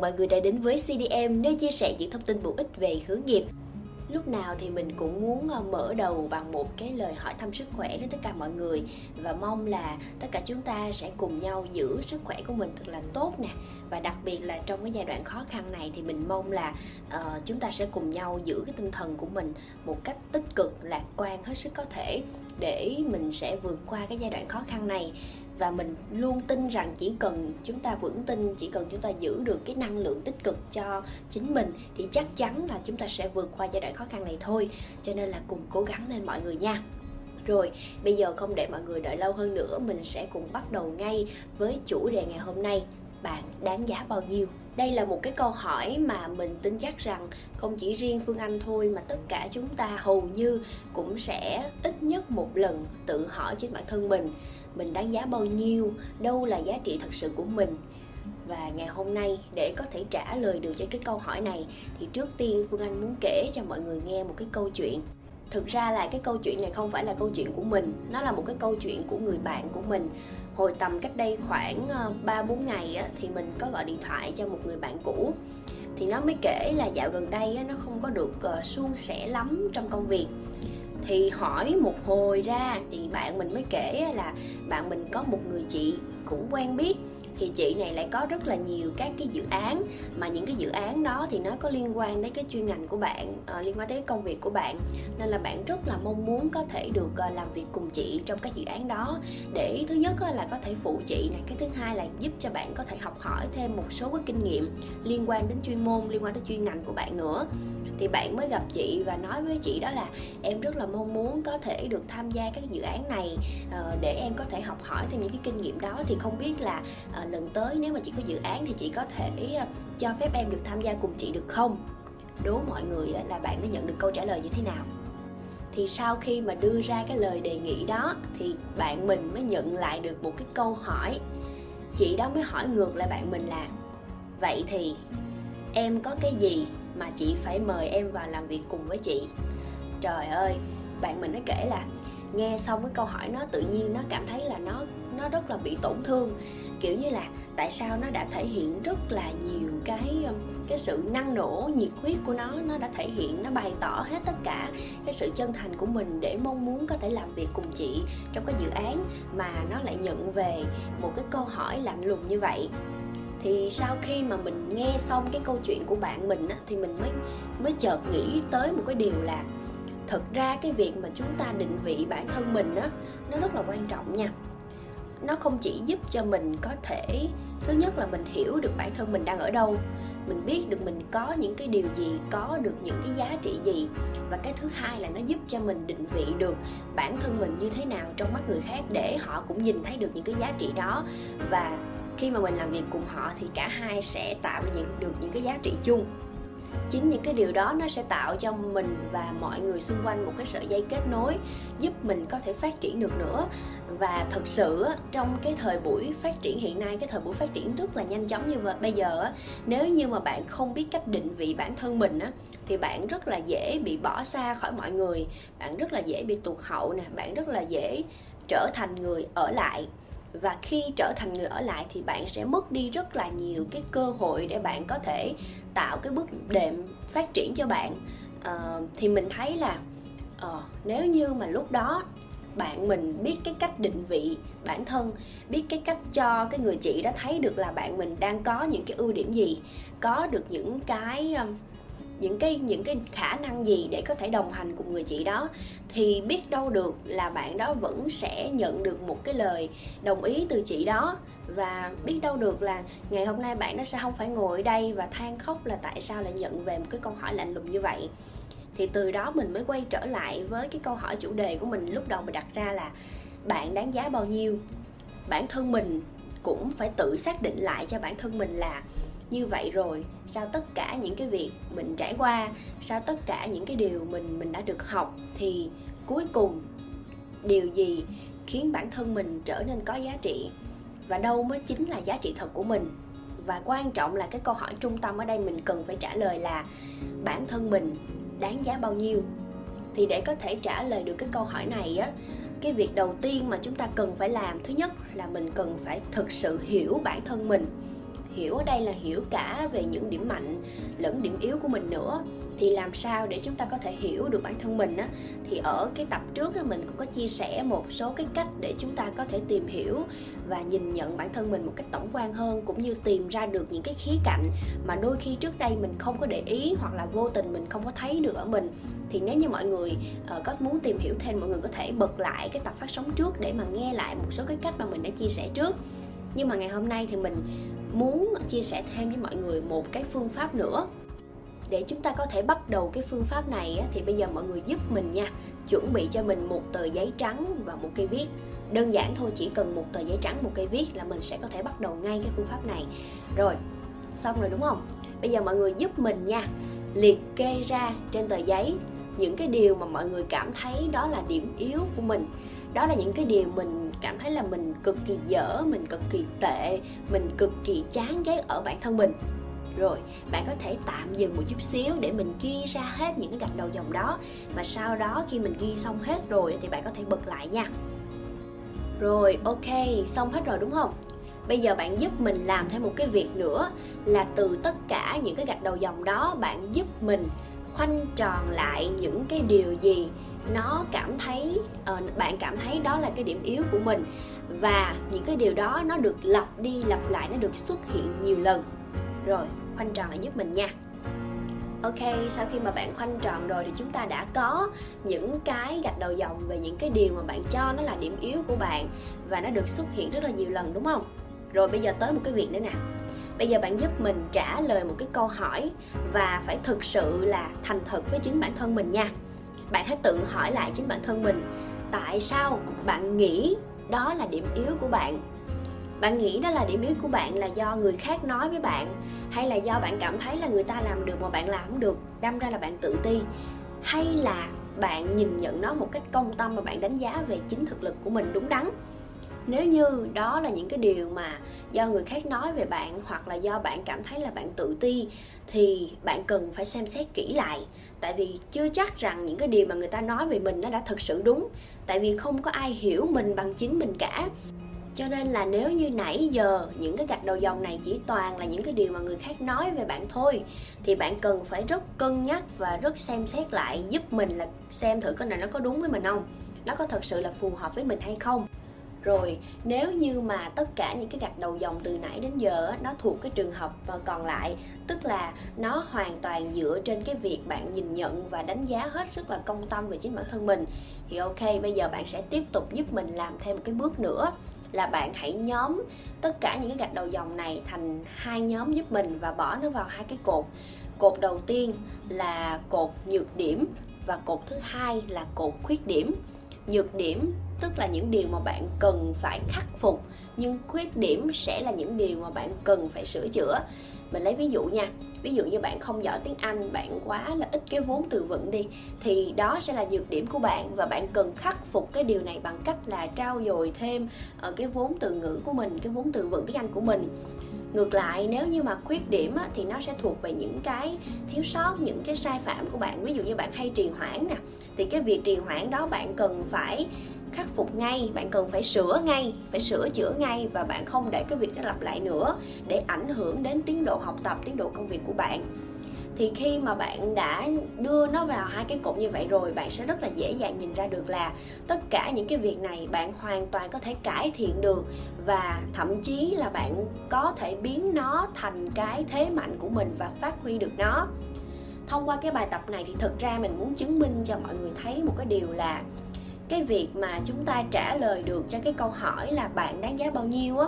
mọi người đã đến với CDM nơi chia sẻ những thông tin bổ ích về hướng nghiệp. Lúc nào thì mình cũng muốn ờ, mở đầu bằng một cái lời hỏi thăm sức khỏe đến tất cả mọi người và mong là tất cả chúng ta sẽ cùng nhau giữ sức khỏe của mình thật là tốt nè và đặc biệt là trong cái giai đoạn khó khăn này thì mình mong là uh, chúng ta sẽ cùng nhau giữ cái tinh thần của mình một cách tích cực lạc quan hết sức có thể để mình sẽ vượt qua cái giai đoạn khó khăn này và mình luôn tin rằng chỉ cần chúng ta vững tin chỉ cần chúng ta giữ được cái năng lượng tích cực cho chính mình thì chắc chắn là chúng ta sẽ vượt qua giai đoạn khó khăn này thôi cho nên là cùng cố gắng lên mọi người nha rồi, bây giờ không để mọi người đợi lâu hơn nữa, mình sẽ cùng bắt đầu ngay với chủ đề ngày hôm nay. Bạn đáng giá bao nhiêu? Đây là một cái câu hỏi mà mình tin chắc rằng không chỉ riêng Phương Anh thôi mà tất cả chúng ta hầu như cũng sẽ ít nhất một lần tự hỏi trên bản thân mình mình đáng giá bao nhiêu đâu là giá trị thật sự của mình. Và ngày hôm nay để có thể trả lời được cho cái câu hỏi này thì trước tiên phương anh muốn kể cho mọi người nghe một cái câu chuyện. Thực ra là cái câu chuyện này không phải là câu chuyện của mình nó là một cái câu chuyện của người bạn của mình. Hồi tầm cách đây khoảng ờ, ba bốn ngày á, thì mình có gọi điện thoại cho một người bạn cũ. Thì nó mới kể là dạo gần đây á, nó không có được uh, suôn sẻ lắm trong công việc thì hỏi một hồi ra thì bạn mình mới kể là bạn mình có một người chị cũng quen biết. Thì chị này lại có rất là nhiều các cái dự án mà những cái dự án đó thì nó có liên quan đến cái chuyên ngành của bạn uh, liên quan đến công việc của bạn. Nên là bạn rất là mong muốn có thể được uh, làm việc cùng chị trong các dự án đó. Để thứ nhất uh, là có thể phụ chị này cái thứ hai là giúp cho bạn có thể học hỏi thêm một số cái kinh nghiệm liên quan đến chuyên môn liên quan đến chuyên ngành của bạn nữa thì bạn mới gặp chị và nói với chị đó là em rất là mong muốn có thể được tham gia các dự án này uh, để em có thể học hỏi thêm những cái kinh nghiệm đó. Thì không biết là uh, lần tới nếu mà chị có dự án thì chị có thể uh, cho phép em được tham gia cùng chị được không? Đố mọi người là bạn đã nhận được câu trả lời như thế nào? Thì sau khi mà đưa ra cái lời đề nghị đó thì bạn mình mới nhận lại được một cái câu hỏi. Chị đó mới hỏi ngược lại bạn mình là vậy thì em có cái gì mà chị phải mời em vào làm việc cùng với chị. Trời ơi, bạn mình nó kể là nghe xong cái câu hỏi nó tự nhiên nó cảm thấy là nó nó rất là bị tổn thương. Kiểu như là tại sao nó đã thể hiện rất là nhiều cái um, cái sự năng nổ, nhiệt huyết của nó nó đã thể hiện, nó bày tỏ hết tất cả cái sự chân thành của mình để mong muốn có thể làm việc cùng chị trong cái dự án mà nó lại nhận về một cái câu hỏi lạnh lùng như vậy thì sau khi mà mình nghe xong cái câu chuyện của bạn mình á, thì mình mới mới chợt nghĩ tới một cái điều là thực ra cái việc mà chúng ta định vị bản thân mình á nó rất là quan trọng nha. Nó không chỉ giúp cho mình có thể thứ nhất là mình hiểu được bản thân mình đang ở đâu mình biết được mình có những cái điều gì có được những cái giá trị gì và cái thứ hai là nó giúp cho mình định vị được bản thân mình như thế nào trong mắt người khác để họ cũng nhìn thấy được những cái giá trị đó. Và khi mà mình làm việc cùng họ thì cả hai sẽ tạo những, được những cái giá trị chung. Chính những cái điều đó nó sẽ tạo cho mình và mọi người xung quanh một cái sợi dây kết nối giúp mình có thể phát triển được nữa. Và thật sự trong cái thời buổi phát triển hiện nay cái thời buổi phát triển rất là nhanh chóng như vậy bây giờ nếu như mà bạn không biết cách định vị bản thân mình thì bạn rất là dễ bị bỏ xa khỏi mọi người bạn rất là dễ bị tụt hậu nè bạn rất là dễ trở thành người ở lại và khi trở thành người ở lại thì bạn sẽ mất đi rất là nhiều cái cơ hội để bạn có thể tạo cái bước đệm phát triển cho bạn. Uh, thì mình thấy là uh, nếu như mà lúc đó bạn mình biết cái cách định vị bản thân biết cái cách cho cái người chị đó thấy được là bạn mình đang có những cái ưu điểm gì có được những cái những cái những cái khả năng gì để có thể đồng hành cùng người chị đó, thì biết đâu được là bạn đó vẫn sẽ nhận được một cái lời đồng ý từ chị đó. Và biết đâu được là ngày hôm nay bạn nó sẽ không phải ngồi ở đây và than khóc là tại sao lại nhận về một cái câu hỏi lạnh lùng như vậy. Thì từ đó mình mới quay trở lại với cái câu hỏi chủ đề của mình lúc đầu mình đặt ra là bạn đáng giá bao nhiêu? Bản thân mình cũng phải tự xác định lại cho bản thân mình là như vậy rồi, sau tất cả những cái việc mình trải qua, sau tất cả những cái điều mình mình đã được học, thì cuối cùng điều gì khiến bản thân mình trở nên có giá trị? Và đâu mới chính là giá trị thật của mình? Và quan trọng là cái câu hỏi trung tâm ở đây mình cần phải trả lời là bản thân mình đáng giá bao nhiêu? Thì để có thể trả lời được cái câu hỏi này á, cái việc đầu tiên mà chúng ta cần phải làm, thứ nhất là mình cần phải thực sự hiểu bản thân mình hiểu ở đây là hiểu cả về những điểm mạnh lẫn điểm yếu của mình nữa. Thì làm sao để chúng ta có thể hiểu được bản thân mình á? Thì ở cái tập trước đó mình cũng có chia sẻ một số cái cách để chúng ta có thể tìm hiểu và nhìn nhận bản thân mình một cách tổng quan hơn cũng như tìm ra được những cái khía cạnh mà đôi khi trước đây mình không có để ý hoặc là vô tình mình không có thấy được ở mình. Thì nếu như mọi người uh, có muốn tìm hiểu thêm mọi người có thể bật lại cái tập phát sóng trước để mà nghe lại một số cái cách mà mình đã chia sẻ trước. Nhưng mà ngày hôm nay thì mình muốn chia sẻ thêm với mọi người một cái phương pháp nữa. Để chúng ta có thể bắt đầu cái phương pháp này thì bây giờ mọi người giúp mình nha. Chuẩn bị cho mình một tờ giấy trắng và một cây viết. Đơn giản thôi, chỉ cần một tờ giấy trắng, một cây viết là mình sẽ có thể bắt đầu ngay cái phương pháp này. Rồi, xong rồi đúng không? Bây giờ mọi người giúp mình nha. Liệt kê ra trên tờ giấy những cái điều mà mọi người cảm thấy đó là điểm yếu của mình. Đó là những cái điều mình cảm thấy là mình cực kỳ dở, mình cực kỳ tệ, mình cực kỳ chán ghét ở bản thân mình. Rồi, bạn có thể tạm dừng một chút xíu để mình ghi ra hết những cái gạch đầu dòng đó. Và sau đó khi mình ghi xong hết rồi thì bạn có thể bật lại nha. Rồi, ok, xong hết rồi đúng không? Bây giờ bạn giúp mình làm thêm một cái việc nữa là từ tất cả những cái gạch đầu dòng đó bạn giúp mình khoanh tròn lại những cái điều gì nó cảm thấy uh, bạn cảm thấy đó là cái điểm yếu của mình và những cái điều đó nó được lặp đi lặp lại nó được xuất hiện nhiều lần rồi khoanh tròn lại giúp mình nha Ok, sau khi mà bạn khoanh tròn rồi thì chúng ta đã có những cái gạch đầu dòng về những cái điều mà bạn cho nó là điểm yếu của bạn và nó được xuất hiện rất là nhiều lần đúng không? Rồi bây giờ tới một cái việc nữa nè. Bây giờ bạn giúp mình trả lời một cái câu hỏi và phải thực sự là thành thật với chính bản thân mình nha. Bạn hãy tự hỏi lại chính bản thân mình, tại sao bạn nghĩ đó là điểm yếu của bạn? Bạn nghĩ đó là điểm yếu của bạn là do người khác nói với bạn hay là do bạn cảm thấy là người ta làm được mà bạn làm không được đâm ra là bạn tự ti hay là bạn nhìn nhận nó một cách công tâm và bạn đánh giá về chính thực lực của mình đúng đắn nếu như đó là những cái điều mà do người khác nói về bạn hoặc là do bạn cảm thấy là bạn tự ti, thì bạn cần phải xem xét kỹ lại. Tại vì chưa chắc rằng những cái điều mà người ta nói về mình nó đã thực sự đúng. Tại vì không có ai hiểu mình bằng chính mình cả. Cho nên là nếu như nãy giờ những cái gạch đầu dòng này chỉ toàn là những cái điều mà người khác nói về bạn thôi, thì bạn cần phải rất cân nhắc và rất xem xét lại giúp mình là xem thử cái này nó có đúng với mình không? Nó có thật sự là phù hợp với mình hay không? Rồi, nếu như mà tất cả những cái gạch đầu dòng từ nãy đến giờ nó thuộc cái trường hợp ờ, còn lại, tức là nó hoàn toàn dựa trên cái việc bạn nhìn nhận và đánh giá hết sức là công tâm về chính bản thân mình, thì ok, bây giờ bạn sẽ tiếp tục giúp mình làm thêm một cái bước nữa, là bạn hãy nhóm tất cả những cái gạch đầu dòng này thành hai nhóm giúp mình và bỏ nó vào hai cái cột. Cột đầu tiên là cột nhược điểm và cột thứ hai là cột khuyết điểm nhược điểm, tức là những điều mà bạn cần phải khắc phục, nhưng khuyết điểm sẽ là những điều mà bạn cần phải sửa chữa. Mình lấy ví dụ nha, ví dụ như bạn không giỏi tiếng anh, bạn quá là ít cái vốn từ vựng đi, thì đó sẽ là nhược điểm của bạn và bạn cần khắc phục cái điều này bằng cách là trao dồi thêm ở cái vốn từ ngữ của mình, cái vốn từ vựng tiếng anh của mình ngược lại nếu như mà khuyết điểm á, thì nó sẽ thuộc về những cái thiếu sót những cái sai phạm của bạn. Ví dụ như bạn hay trì hoãn nè thì cái việc trì hoãn đó bạn cần phải khắc phục ngay bạn cần phải sửa ngay phải sửa chữa ngay và bạn không để cái việc nó lặp lại nữa để ảnh hưởng đến tiến độ học tập tiến độ công việc của bạn thì khi mà bạn đã đưa nó vào hai cái cột như vậy rồi, bạn sẽ rất là dễ dàng nhìn ra được là tất cả những cái việc này bạn hoàn toàn có thể cải thiện được và thậm chí là bạn có thể biến nó thành cái thế mạnh của mình và phát huy được nó. Thông qua cái bài tập này thì thực ra mình muốn chứng minh cho mọi người thấy một cái điều là cái việc mà chúng ta trả lời được cho cái câu hỏi là bạn đáng giá bao nhiêu á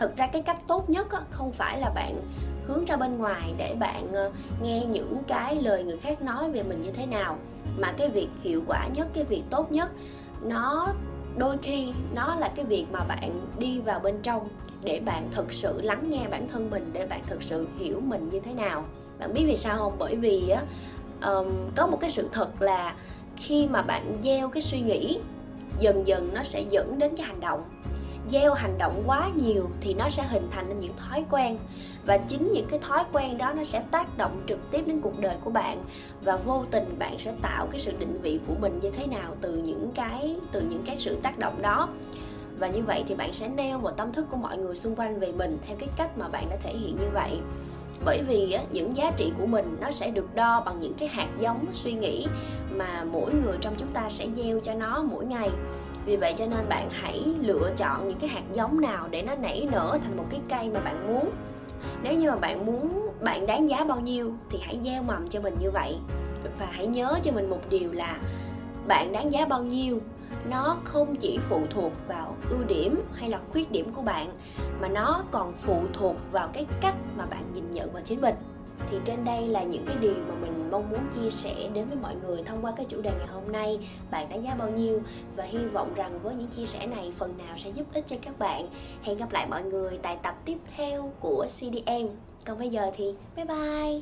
thực ra cái cách tốt nhất không phải là bạn hướng ra bên ngoài để bạn ờ, nghe những cái lời người khác nói về mình như thế nào mà cái việc hiệu quả nhất cái việc tốt nhất nó đôi khi nó là cái việc mà bạn đi vào bên trong để bạn thực sự lắng nghe bản thân mình để bạn thực sự hiểu mình như thế nào. Bạn biết vì sao không? Bởi vì á um, có một cái sự thật là khi mà bạn gieo cái suy nghĩ dần dần nó sẽ dẫn đến cái hành động gieo hành động quá nhiều thì nó sẽ hình thành nên những thói quen. Và chính những cái thói quen đó nó sẽ tác động trực tiếp đến cuộc đời của bạn. Và vô tình bạn sẽ tạo cái sự định vị của mình như thế nào từ những cái, từ những cái sự tác động đó. Và như vậy thì bạn sẽ neo vào tâm thức của mọi người xung quanh về mình theo cái cách mà bạn đã thể hiện như vậy. Bởi vì những giá trị của mình nó sẽ được đo bằng những cái hạt giống suy nghĩ mà mỗi người trong chúng ta sẽ gieo cho nó mỗi ngày vì vậy cho nên bạn hãy lựa chọn những cái hạt giống nào để nó nảy nở thành một cái cây mà bạn muốn. Nếu như mà bạn muốn, bạn đáng giá bao nhiêu thì hãy gieo mầm cho mình như vậy. Và hãy nhớ cho mình một điều là bạn đáng giá bao nhiêu, nó không chỉ phụ thuộc vào ưu điểm hay là khuyết điểm của bạn, mà nó còn phụ thuộc vào cái cách mà bạn nhìn nhận vào chính mình thì trên đây là những cái điều mà mình mong muốn chia sẻ đến với mọi người thông qua cái chủ đề ngày hôm nay. Bạn đánh giá bao nhiêu? Và hy vọng rằng với những chia sẻ này, phần nào sẽ giúp ích cho các bạn. Hẹn gặp lại mọi người tại tập tiếp theo của cdm còn bây giờ thì bye bye!